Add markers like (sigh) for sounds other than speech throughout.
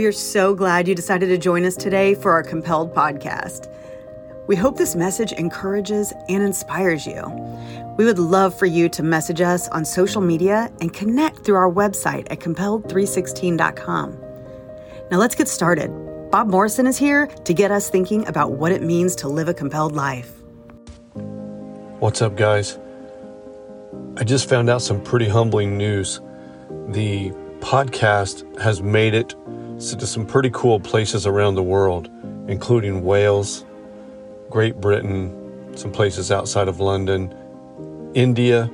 We are so glad you decided to join us today for our Compelled podcast. We hope this message encourages and inspires you. We would love for you to message us on social media and connect through our website at compelled316.com. Now let's get started. Bob Morrison is here to get us thinking about what it means to live a compelled life. What's up, guys? I just found out some pretty humbling news. The podcast has made it to some pretty cool places around the world, including Wales, Great Britain, some places outside of London, India,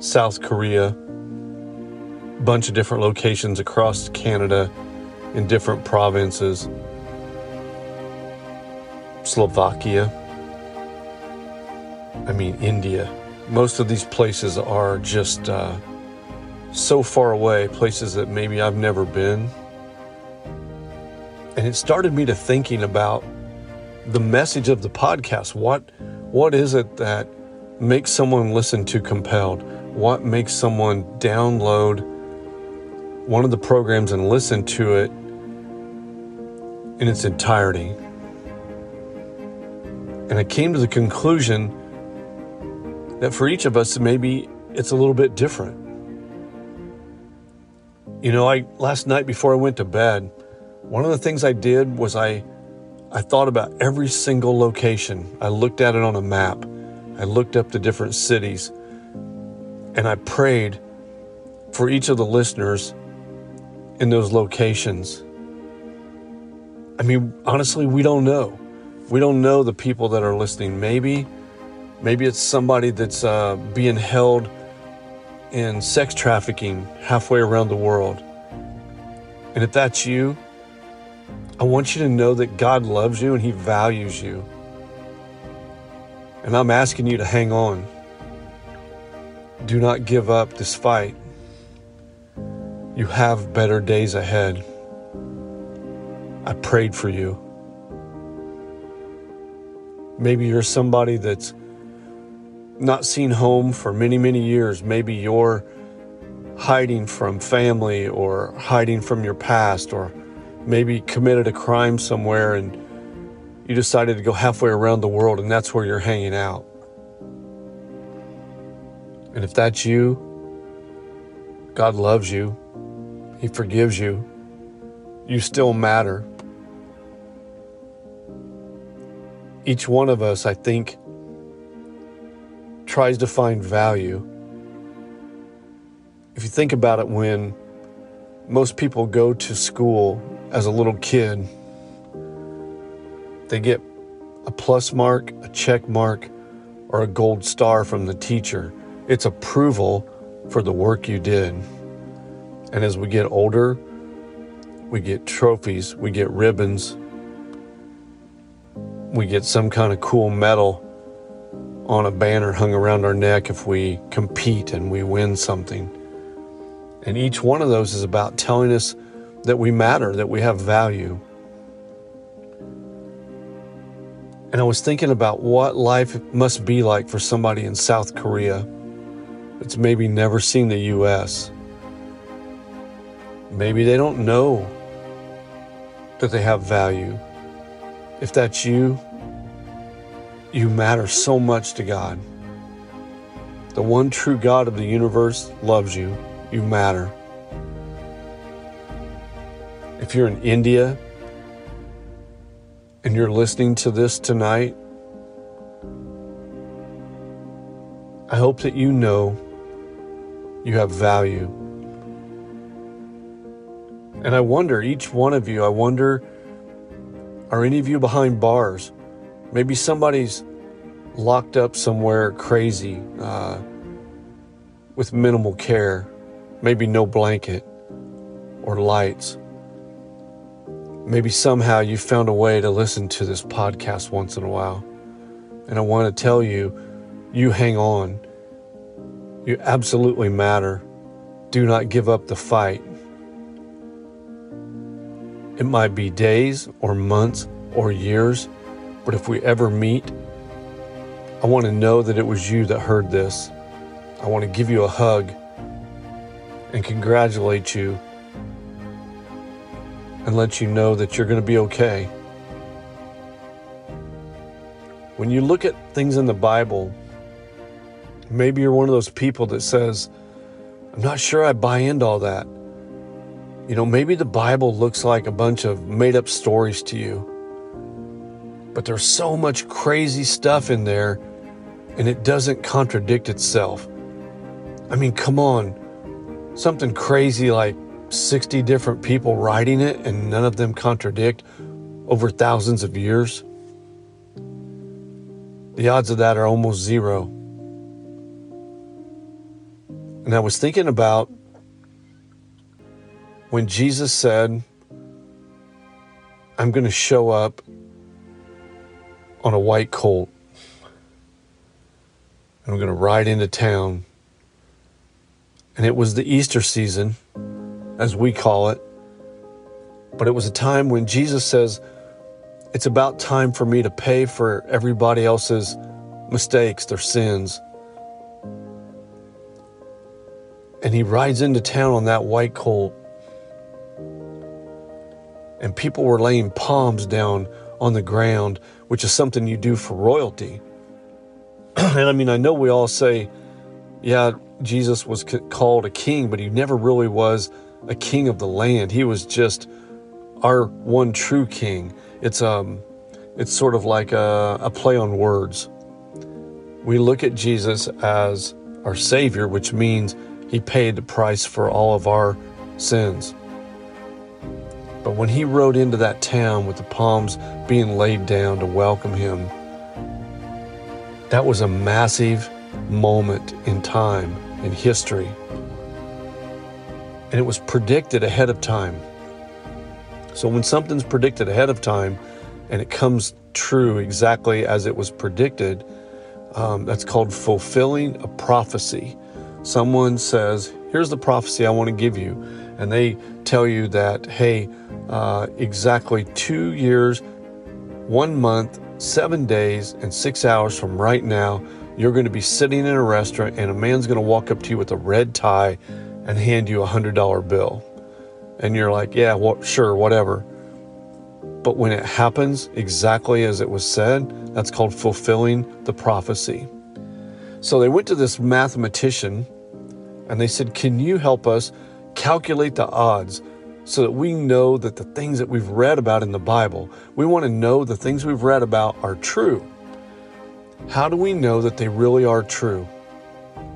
South Korea, a bunch of different locations across Canada in different provinces, Slovakia, I mean, India. Most of these places are just uh, so far away, places that maybe I've never been. And it started me to thinking about the message of the podcast. What what is it that makes someone listen to compelled? What makes someone download one of the programs and listen to it in its entirety? And I came to the conclusion that for each of us maybe it's a little bit different. You know, I last night before I went to bed, one of the things I did was I I thought about every single location. I looked at it on a map. I looked up the different cities and I prayed for each of the listeners in those locations. I mean, honestly, we don't know. We don't know the people that are listening. Maybe, maybe it's somebody that's uh, being held in sex trafficking halfway around the world. And if that's you, I want you to know that God loves you and He values you. And I'm asking you to hang on. Do not give up this fight. You have better days ahead. I prayed for you. Maybe you're somebody that's not seen home for many, many years. Maybe you're hiding from family or hiding from your past or maybe committed a crime somewhere and you decided to go halfway around the world and that's where you're hanging out. And if that's you, God loves you, He forgives you, you still matter. Each one of us, I think, tries to find value. If you think about it, when most people go to school as a little kid, they get a plus mark, a check mark, or a gold star from the teacher. It's approval for the work you did. And as we get older, we get trophies, we get ribbons, we get some kind of cool medal on a banner hung around our neck if we compete and we win something. And each one of those is about telling us that we matter, that we have value. And I was thinking about what life must be like for somebody in South Korea that's maybe never seen the U.S. Maybe they don't know that they have value. If that's you, you matter so much to God. The one true God of the universe loves you. You matter. If you're in India and you're listening to this tonight, I hope that you know you have value. And I wonder, each one of you, I wonder, are any of you behind bars? Maybe somebody's locked up somewhere crazy uh, with minimal care, maybe no blanket or lights. Maybe somehow you found a way to listen to this podcast once in a while. And I want to tell you, you hang on. You absolutely matter. Do not give up the fight. It might be days or months or years but if we ever meet, I want to know that it was you that heard this. I want to give you a hug and congratulate you and let you know that you're going to be okay. When you look at things in the Bible, maybe you're one of those people that says, I'm not sure I buy into all that. You know, maybe the Bible looks like a bunch of made up stories to you, but there's so much crazy stuff in there and it doesn't contradict itself. I mean, come on. Something crazy like 60 different people writing it and none of them contradict over thousands of years. The odds of that are almost zero. And I was thinking about when Jesus said, I'm going to show up on a white colt and I'm going to ride into town. And it was the Easter season, as we call it. But it was a time when Jesus says, It's about time for me to pay for everybody else's mistakes, their sins. And he rides into town on that white colt. And people were laying palms down on the ground, which is something you do for royalty. (clears throat) and I mean, I know we all say, yeah, Jesus was called a king, but he never really was a king of the land. He was just our one true king. It's um, it's sort of like a, a play on words. We look at Jesus as our Savior, which means He paid the price for all of our sins. But when He rode into that town with the palms being laid down to welcome Him, that was a massive moment in time, in history. And it was predicted ahead of time. So when something's predicted ahead of time and it comes true exactly as it was predicted, um, that's called fulfilling a prophecy. Someone says, Here's the prophecy I want to give you. And they tell you that, hey, uh, exactly two years, one month, seven days and six hours from right now, you're going to be sitting in a restaurant and a man's going to walk up to you with a red tie and hand you a hundred dollar bill. And you're like, yeah, well, sure, whatever. But when it happens exactly as it was said, that's called fulfilling the prophecy. So they went to this mathematician and they said, Can you help us calculate the odds so that we know that the things that we've read about in the Bible, we want to know the things we've read about are true. How do we know that they really are true?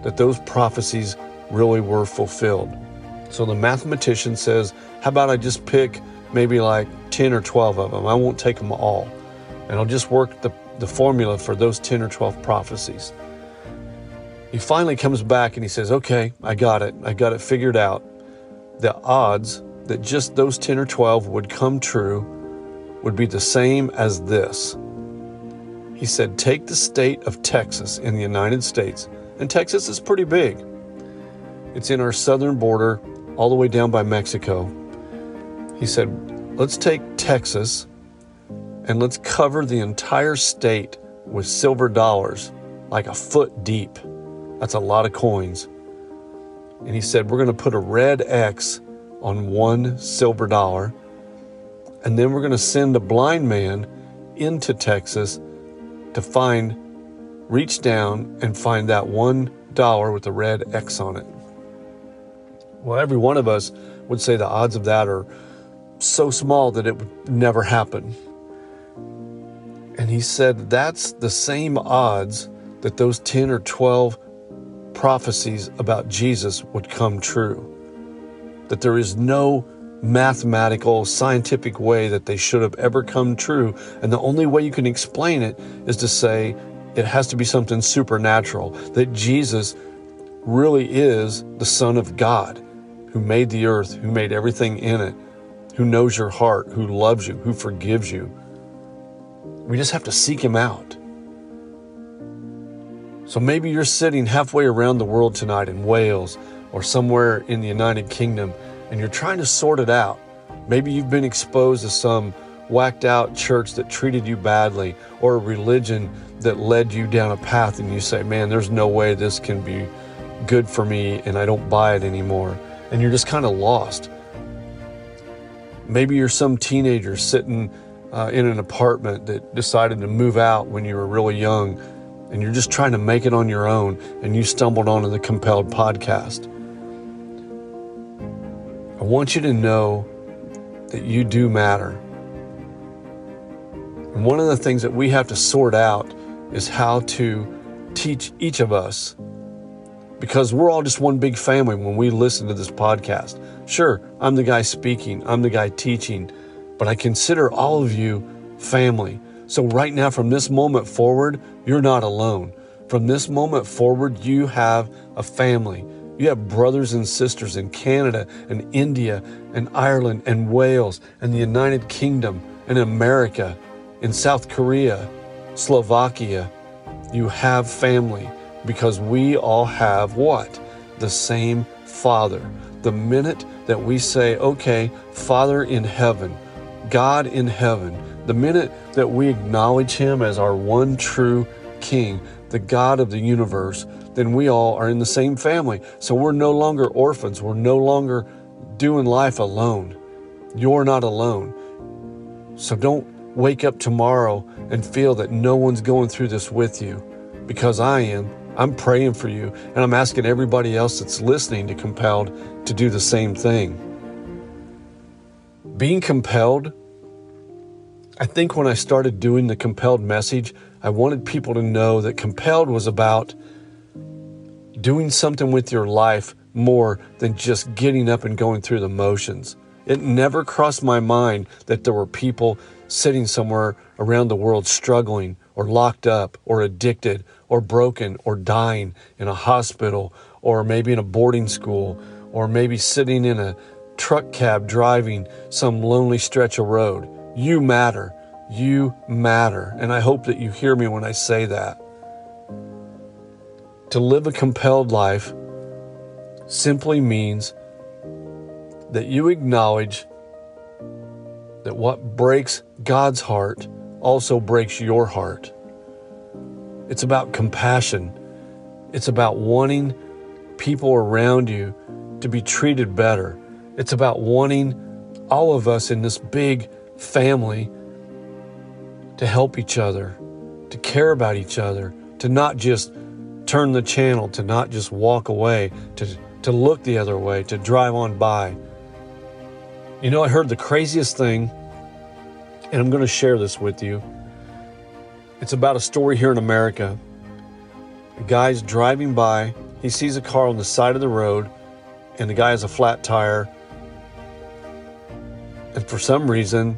That those prophecies really were fulfilled? So the mathematician says, How about I just pick maybe like 10 or 12 of them? I won't take them all. And I'll just work the, the formula for those 10 or 12 prophecies. He finally comes back and he says, Okay, I got it. I got it figured out. The odds that just those 10 or 12 would come true would be the same as this. He said, Take the state of Texas in the United States, and Texas is pretty big. It's in our southern border, all the way down by Mexico. He said, Let's take Texas and let's cover the entire state with silver dollars, like a foot deep. That's a lot of coins. And he said, We're going to put a red X on one silver dollar. And then we're going to send a blind man into Texas to find, reach down and find that one dollar with the red X on it. Well, every one of us would say the odds of that are so small that it would never happen. And he said that's the same odds that those 10 or 12 prophecies about Jesus would come true that there is no mathematical, scientific way that they should have ever come true. And the only way you can explain it is to say it has to be something supernatural, that Jesus really is the Son of God who made the earth, who made everything in it, who knows your heart, who loves you, who forgives you. We just have to seek him out. So maybe you're sitting halfway around the world tonight in Wales or somewhere in the United Kingdom and you're trying to sort it out. Maybe you've been exposed to some whacked out church that treated you badly or a religion that led you down a path and you say, man, there's no way this can be good for me and I don't buy it anymore. And you're just kind of lost. Maybe you're some teenager sitting uh, in an apartment that decided to move out when you were really young and you're just trying to make it on your own and you stumbled onto the Compelled podcast. I want you to know that you do matter. And one of the things that we have to sort out is how to teach each of us because we're all just one big family when we listen to this podcast. Sure, I'm the guy speaking, I'm the guy teaching, but I consider all of you family. So, right now, from this moment forward, you're not alone. From this moment forward, you have a family. You have brothers and sisters in Canada and India and Ireland and Wales and the United Kingdom and America, in South Korea, Slovakia. You have family because we all have what? The same Father. The minute that we say, okay, Father in heaven, God in heaven, the minute that we acknowledge Him as our one true King, the God of the universe, then we all are in the same family. So we're no longer orphans. We're no longer doing life alone. You're not alone. So don't wake up tomorrow and feel that no one's going through this with you because I am. I'm praying for you, and I'm asking everybody else that's listening to Compelled to do the same thing. Being compelled, I think when I started doing the compelled message, I wanted people to know that compelled was about doing something with your life more than just getting up and going through the motions. It never crossed my mind that there were people sitting somewhere around the world struggling or locked up or addicted or broken or dying in a hospital or maybe in a boarding school or maybe sitting in a truck cab driving some lonely stretch of road. You matter. You matter. And I hope that you hear me when I say that. To live a compelled life simply means that you acknowledge that what breaks God's heart also breaks your heart. It's about compassion. It's about wanting people around you to be treated better. It's about wanting all of us in this big family to help each other, to care about each other, to not just turn the channel, to not just walk away, to, to look the other way, to drive on by. You know, I heard the craziest thing, and I'm going to share this with you. It's about a story here in America. A guy's driving by, he sees a car on the side of the road, and the guy has a flat tire. And for some reason,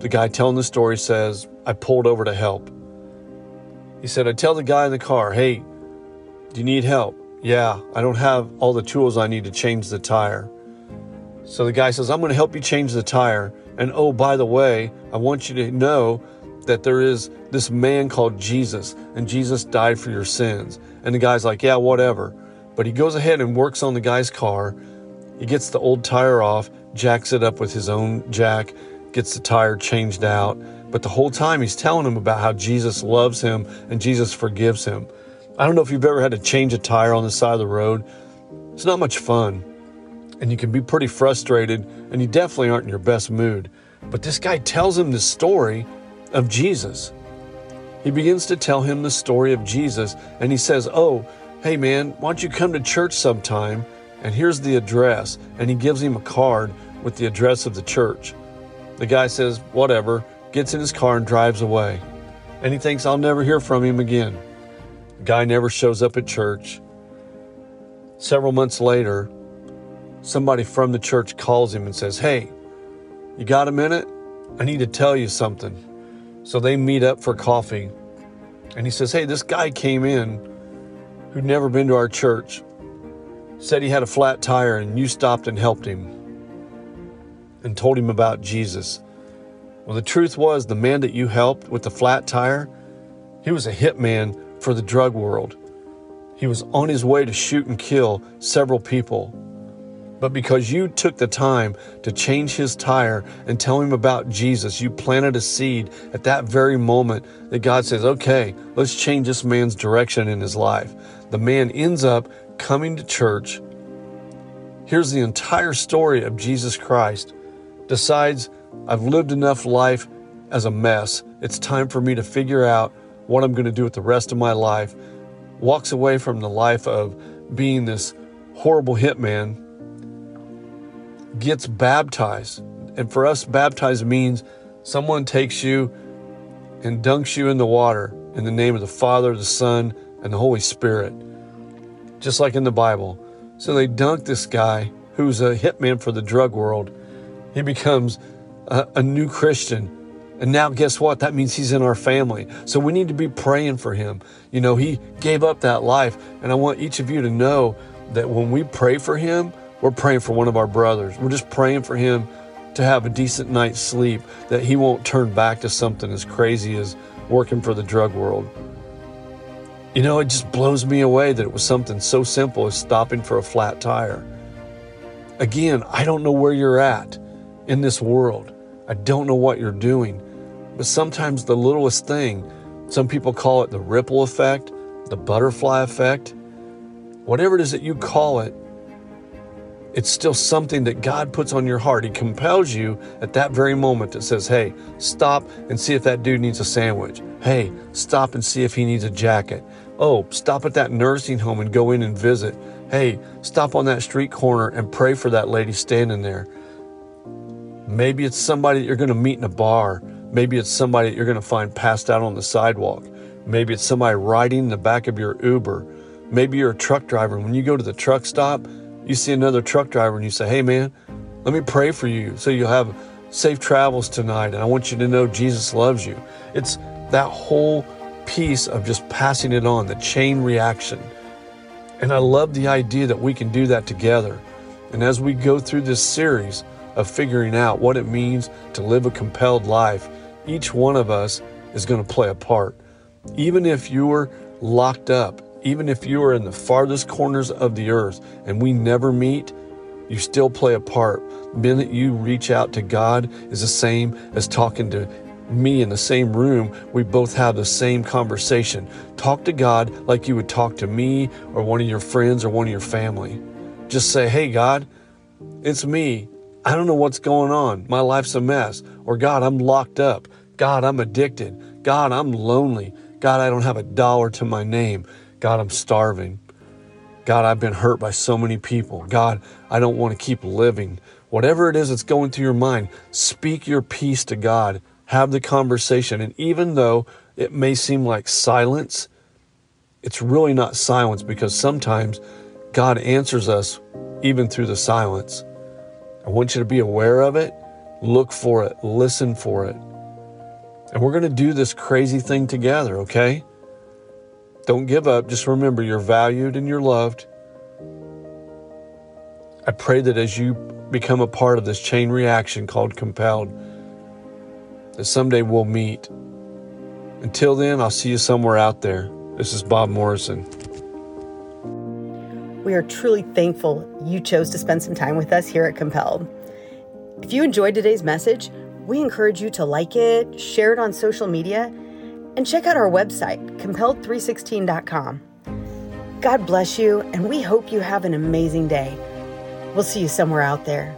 the guy telling the story says, I pulled over to help. He said, I tell the guy in the car, hey, do you need help? Yeah, I don't have all the tools I need to change the tire. So the guy says, I'm going to help you change the tire. And oh, by the way, I want you to know that there is this man called Jesus, and Jesus died for your sins. And the guy's like, Yeah, whatever. But he goes ahead and works on the guy's car. He gets the old tire off, jacks it up with his own jack, gets the tire changed out. But the whole time he's telling him about how Jesus loves him and Jesus forgives him. I don't know if you've ever had to change a tire on the side of the road. It's not much fun. And you can be pretty frustrated, and you definitely aren't in your best mood. But this guy tells him the story of Jesus. He begins to tell him the story of Jesus, and he says, Oh, hey man, why don't you come to church sometime? And here's the address. And he gives him a card with the address of the church. The guy says, Whatever, gets in his car and drives away. And he thinks, I'll never hear from him again. The guy never shows up at church. Several months later, somebody from the church calls him and says, Hey, you got a minute? I need to tell you something. So they meet up for coffee. And he says, Hey, this guy came in who'd never been to our church, said he had a flat tire, and you stopped and helped him and told him about Jesus. Well, the truth was, the man that you helped with the flat tire, he was a hitman for the drug world. He was on his way to shoot and kill several people. But because you took the time to change his tire and tell him about Jesus, you planted a seed at that very moment that God says, okay, let's change this man's direction in his life. The man ends up coming to church. Here's the entire story of Jesus Christ decides I've lived enough life as a mess. It's time for me to figure out what I'm going to do with the rest of my life. Walks away from the life of being this horrible hitman, gets baptized. And for us, baptized means someone takes you and dunks you in the water in the name of the Father, the Son, and the Holy Spirit, just like in the Bible. So they dunk this guy who's a hitman for the drug world. He becomes a, a new Christian. And now, guess what? That means he's in our family. So we need to be praying for him. You know, he gave up that life. And I want each of you to know that when we pray for him, we're praying for one of our brothers. We're just praying for him to have a decent night's sleep, that he won't turn back to something as crazy as working for the drug world. You know, it just blows me away that it was something so simple as stopping for a flat tire. Again, I don't know where you're at in this world. I don't know what you're doing. But sometimes the littlest thing, some people call it the ripple effect, the butterfly effect, whatever it is that you call it, it's still something that God puts on your heart. He compels you at that very moment that says, Hey, stop and see if that dude needs a sandwich. Hey, stop and see if he needs a jacket. Oh, stop at that nursing home and go in and visit. Hey, stop on that street corner and pray for that lady standing there. Maybe it's somebody that you're going to meet in a bar. Maybe it's somebody that you're going to find passed out on the sidewalk. Maybe it's somebody riding in the back of your Uber. Maybe you're a truck driver. When you go to the truck stop, you see another truck driver and you say, Hey, man, let me pray for you so you'll have safe travels tonight. And I want you to know Jesus loves you. It's that whole piece of just passing it on, the chain reaction. And I love the idea that we can do that together. And as we go through this series of figuring out what it means to live a compelled life, each one of us is going to play a part. Even if you were locked up, even if you are in the farthest corners of the earth and we never meet, you still play a part. The minute you reach out to God is the same as talking to me in the same room. We both have the same conversation. Talk to God like you would talk to me or one of your friends or one of your family. Just say, Hey, God, it's me. I don't know what's going on. My life's a mess. Or, God, I'm locked up. God, I'm addicted. God, I'm lonely. God, I don't have a dollar to my name. God, I'm starving. God, I've been hurt by so many people. God, I don't want to keep living. Whatever it is that's going through your mind, speak your peace to God. Have the conversation. And even though it may seem like silence, it's really not silence because sometimes God answers us even through the silence. I want you to be aware of it, look for it, listen for it. And we're going to do this crazy thing together, okay? Don't give up. Just remember you're valued and you're loved. I pray that as you become a part of this chain reaction called compelled, that someday we'll meet. Until then, I'll see you somewhere out there. This is Bob Morrison. We are truly thankful you chose to spend some time with us here at Compelled. If you enjoyed today's message, we encourage you to like it, share it on social media, and check out our website, compelled316.com. God bless you, and we hope you have an amazing day. We'll see you somewhere out there.